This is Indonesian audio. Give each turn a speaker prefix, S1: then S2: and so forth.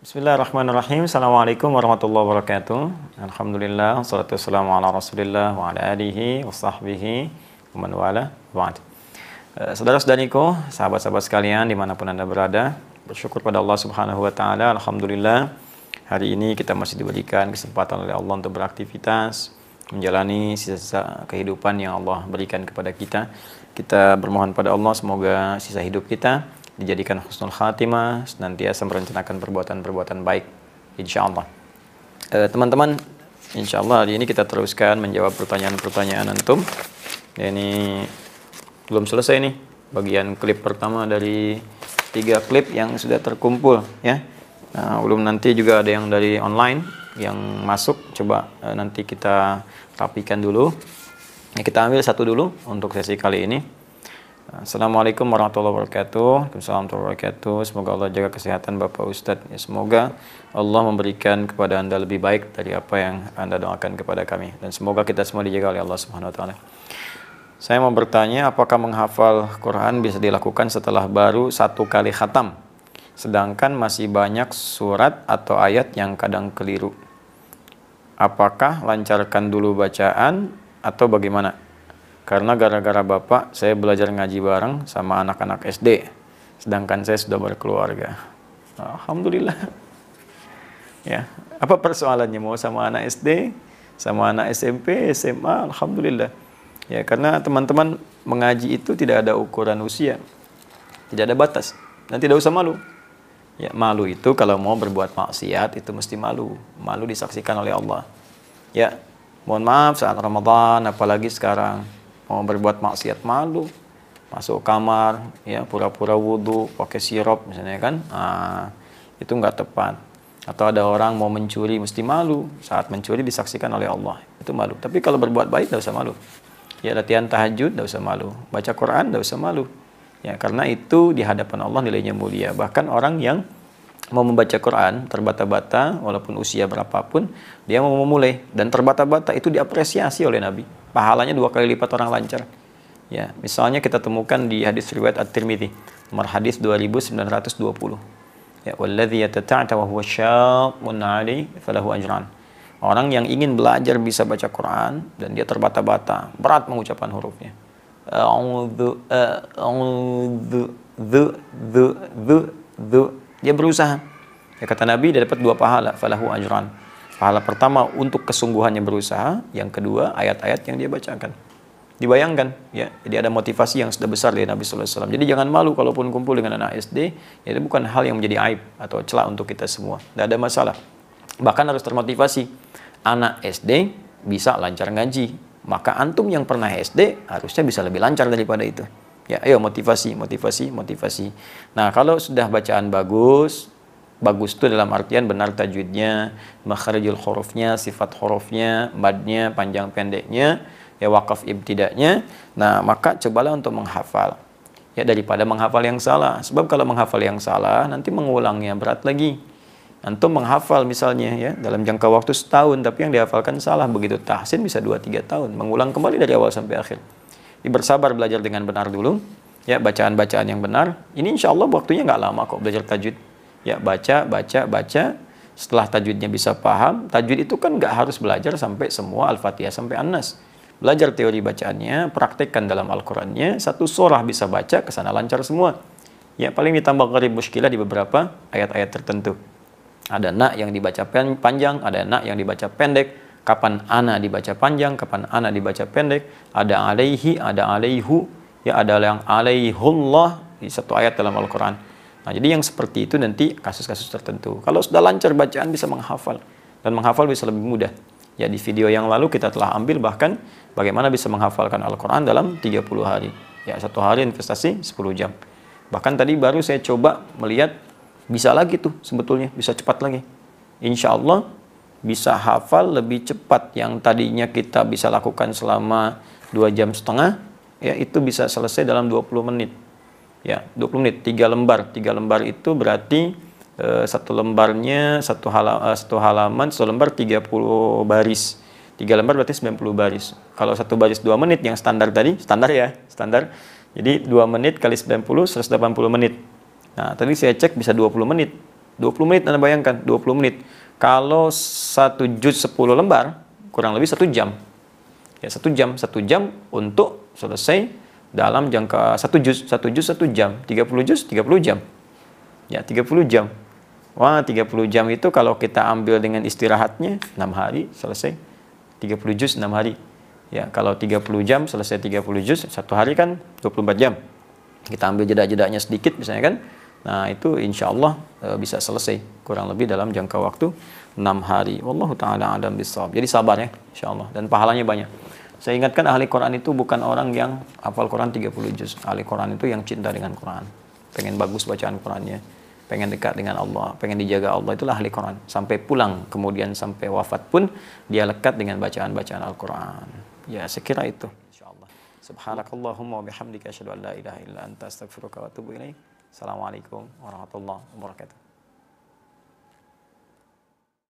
S1: Bismillahirrahmanirrahim. Assalamualaikum warahmatullahi wabarakatuh. Alhamdulillah, salatu wassalamu ala rasulillah wa ala alihi wa sahbihi wa man wala ba'd. Uh, Saudara-saudariku, sahabat-sahabat sekalian di mana pun Anda berada, bersyukur pada Allah subhanahu wa ta'ala. Alhamdulillah, hari ini kita masih diberikan kesempatan oleh Allah untuk beraktivitas, menjalani sisa-sisa kehidupan yang Allah berikan kepada kita. Kita bermohon pada Allah semoga sisa hidup kita dijadikan husnul khatimah, senantiasa merencanakan perbuatan-perbuatan baik, insya Allah. Eh, teman-teman, insya Allah hari ini kita teruskan menjawab pertanyaan-pertanyaan antum. Ya, ini belum selesai nih, bagian klip pertama dari tiga klip yang sudah terkumpul, ya. Nah, belum nanti juga ada yang dari online yang masuk, coba eh, nanti kita rapikan dulu. Ya, kita ambil satu dulu untuk sesi kali ini. Assalamualaikum warahmatullahi wabarakatuh. Waalaikumsalam warahmatullahi wabarakatuh. Semoga Allah jaga kesehatan Bapak Ustadz. Ya, semoga Allah memberikan kepada Anda lebih baik dari apa yang Anda doakan kepada kami. Dan semoga kita semua dijaga oleh Allah Subhanahu wa taala. Saya mau bertanya, apakah menghafal Quran bisa dilakukan setelah baru satu kali khatam? Sedangkan masih banyak surat atau ayat yang kadang keliru. Apakah lancarkan dulu bacaan atau bagaimana? Karena gara-gara Bapak saya belajar ngaji bareng sama anak-anak SD. Sedangkan saya sudah berkeluarga. Alhamdulillah. Ya, apa persoalannya mau sama anak SD, sama anak SMP, SMA, alhamdulillah. Ya, karena teman-teman mengaji itu tidak ada ukuran usia. Tidak ada batas dan tidak usah malu. Ya, malu itu kalau mau berbuat maksiat itu mesti malu. Malu disaksikan oleh Allah. Ya, mohon maaf saat Ramadan apalagi sekarang mau berbuat maksiat malu masuk kamar ya pura-pura wudhu pakai sirup misalnya kan? Nah, itu nggak tepat. Atau ada orang mau mencuri mesti malu. Saat mencuri disaksikan oleh Allah itu malu. Tapi kalau berbuat baik tidak usah malu. Ya latihan tahajud tidak usah malu. Baca Quran tidak usah malu. Ya karena itu di hadapan Allah nilainya mulia. Bahkan orang yang mau membaca Quran terbata-bata walaupun usia berapapun dia mau memulai. Dan terbata-bata itu diapresiasi oleh Nabi pahalanya dua kali lipat orang lancar. Ya, misalnya kita temukan di hadis riwayat At-Tirmidzi, nomor hadis 2920. Ya, walladzi yatata'ta wa huwa syaqqun 'alai falahu ajran. Orang yang ingin belajar bisa baca Quran dan dia terbata-bata, berat mengucapkan hurufnya. Dia berusaha. Ya, kata Nabi dia dapat dua pahala, falahu ajran. Pahala pertama untuk kesungguhannya berusaha, yang kedua ayat-ayat yang dia bacakan. Dibayangkan, ya. Jadi ada motivasi yang sudah besar dari Nabi Sallallahu. Jadi jangan malu kalaupun kumpul dengan anak SD, ya itu bukan hal yang menjadi aib atau celah untuk kita semua. Tidak ada masalah. Bahkan harus termotivasi. Anak SD bisa lancar ngaji, maka antum yang pernah SD harusnya bisa lebih lancar daripada itu. Ya, ayo motivasi, motivasi, motivasi. Nah, kalau sudah bacaan bagus, bagus itu dalam artian benar tajwidnya, makharijul hurufnya, sifat hurufnya, madnya, panjang pendeknya, ya wakaf ibtidaknya. Nah, maka cobalah untuk menghafal. Ya daripada menghafal yang salah. Sebab kalau menghafal yang salah nanti mengulangnya berat lagi. Antum menghafal misalnya ya dalam jangka waktu setahun tapi yang dihafalkan salah begitu tahsin bisa 2 3 tahun mengulang kembali dari awal sampai akhir. Ini bersabar belajar dengan benar dulu ya bacaan-bacaan yang benar. Ini insya Allah waktunya nggak lama kok belajar tajwid ya baca baca baca. Setelah tajwidnya bisa paham tajwid itu kan nggak harus belajar sampai semua al-fatihah sampai an-nas. Belajar teori bacaannya praktekkan dalam Al-Qurannya satu surah bisa baca ke sana lancar semua. Ya paling ditambah qarib muskilah di beberapa ayat-ayat tertentu. Ada nak yang dibaca panjang ada nak yang dibaca pendek. Kapan ana dibaca panjang kapan ana dibaca pendek. Ada alaihi ada alaihu. Ya ada yang alaihullah di satu ayat dalam Al-Quran Nah, jadi yang seperti itu nanti kasus-kasus tertentu. Kalau sudah lancar bacaan bisa menghafal dan menghafal bisa lebih mudah. Ya di video yang lalu kita telah ambil bahkan bagaimana bisa menghafalkan Al-Quran dalam 30 hari. Ya satu hari investasi 10 jam. Bahkan tadi baru saya coba melihat bisa lagi tuh sebetulnya, bisa cepat lagi. Insya Allah bisa hafal lebih cepat yang tadinya kita bisa lakukan selama 2 jam setengah, ya itu bisa selesai dalam 20 menit ya 20 menit. Tiga lembar. Tiga lembar itu berarti uh, satu lembarnya satu halaman uh, satu halaman satu lembar 30 baris. Tiga lembar berarti 90 baris. Kalau satu baris dua menit yang standar tadi standar ya standar. Jadi dua menit kali 90 180 menit. Nah tadi saya cek bisa 20 menit. 20 menit Anda bayangkan, 20 menit. Kalau satu juz 10 lembar, kurang lebih satu jam. Ya, satu jam, satu jam untuk selesai dalam jangka satu juz, satu juz satu jam, 30 juz 30 jam. Ya, 30 jam. Wah, 30 jam itu kalau kita ambil dengan istirahatnya 6 hari selesai. 30 juz 6 hari. Ya, kalau 30 jam selesai 30 juz, satu hari kan 24 jam. Kita ambil jeda-jedanya sedikit misalnya kan. Nah, itu insya Allah e, bisa selesai kurang lebih dalam jangka waktu 6 hari. Wallahu taala adam bisawab. Jadi sabar ya, insya Allah dan pahalanya banyak. Saya ingatkan ahli Quran itu bukan orang yang hafal Quran 30 juz. Ahli Quran itu yang cinta dengan Quran. Pengen bagus bacaan Qurannya pengen dekat dengan Allah, pengen dijaga Allah itulah ahli Quran. Sampai pulang, kemudian sampai wafat pun dia lekat dengan bacaan-bacaan Al-Quran. Ya, sekira itu. InsyaAllah. Subhanakallahumma wa bihamdika asyhadu an la ilaha illa anta astaghfiruka wa atubu ilaik. Assalamualaikum warahmatullahi wabarakatuh.